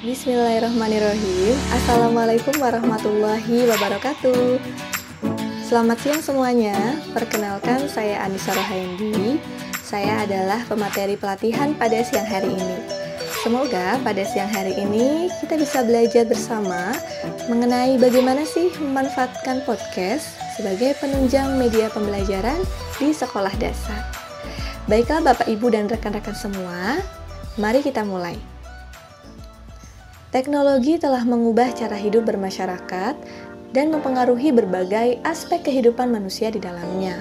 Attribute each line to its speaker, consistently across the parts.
Speaker 1: Bismillahirrahmanirrahim. Assalamualaikum warahmatullahi wabarakatuh. Selamat siang semuanya. Perkenalkan saya Anissa Rohayandi. Saya adalah pemateri pelatihan pada siang hari ini. Semoga pada siang hari ini kita bisa belajar bersama mengenai bagaimana sih memanfaatkan podcast sebagai penunjang media pembelajaran di sekolah dasar. Baiklah Bapak Ibu dan rekan-rekan semua, mari kita mulai. Teknologi telah mengubah cara hidup bermasyarakat dan mempengaruhi berbagai aspek kehidupan manusia di dalamnya,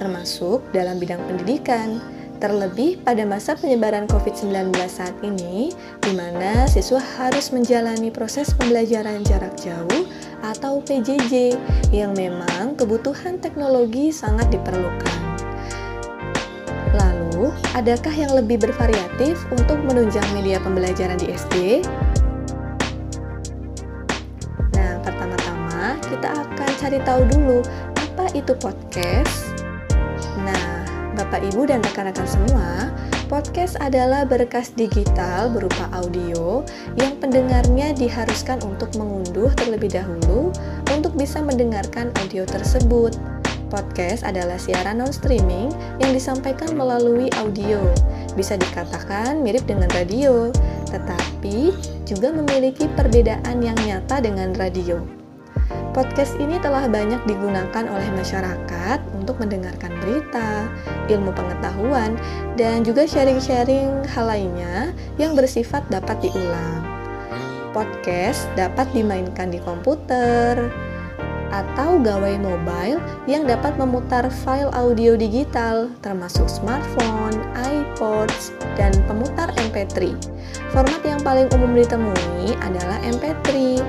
Speaker 1: termasuk dalam bidang pendidikan. Terlebih pada masa penyebaran COVID-19 saat ini, di mana siswa harus menjalani proses pembelajaran jarak jauh atau PJJ yang memang kebutuhan teknologi sangat diperlukan. Lalu, adakah yang lebih bervariatif untuk menunjang media pembelajaran di SD? Kita akan cari tahu dulu apa itu podcast. Nah, Bapak Ibu dan rekan-rekan semua, podcast adalah berkas digital berupa audio yang pendengarnya diharuskan untuk mengunduh terlebih dahulu untuk bisa mendengarkan audio tersebut. Podcast adalah siaran non-streaming yang disampaikan melalui audio. Bisa dikatakan mirip dengan radio, tetapi juga memiliki perbedaan yang nyata dengan radio. Podcast ini telah banyak digunakan oleh masyarakat untuk mendengarkan berita, ilmu pengetahuan, dan juga sharing-sharing hal lainnya yang bersifat dapat diulang. Podcast dapat dimainkan di komputer atau gawai mobile yang dapat memutar file audio digital termasuk smartphone, iPods, dan pemutar MP3. Format yang paling umum ditemui adalah MP3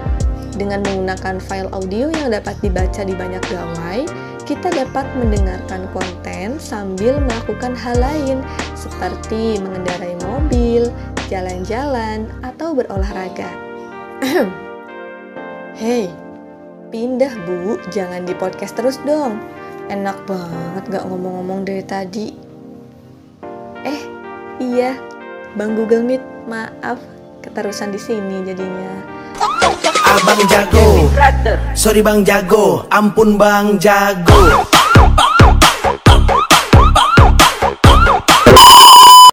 Speaker 1: dengan menggunakan file audio yang dapat dibaca di banyak gawai, kita dapat mendengarkan konten sambil melakukan hal lain seperti mengendarai mobil, jalan-jalan, atau berolahraga. Hei, pindah bu, jangan di podcast terus dong. Enak banget gak ngomong-ngomong dari tadi. Eh, iya, Bang Google Meet, maaf, keterusan di sini jadinya.
Speaker 2: Abang jago. Sorry bang jago. Ampun bang jago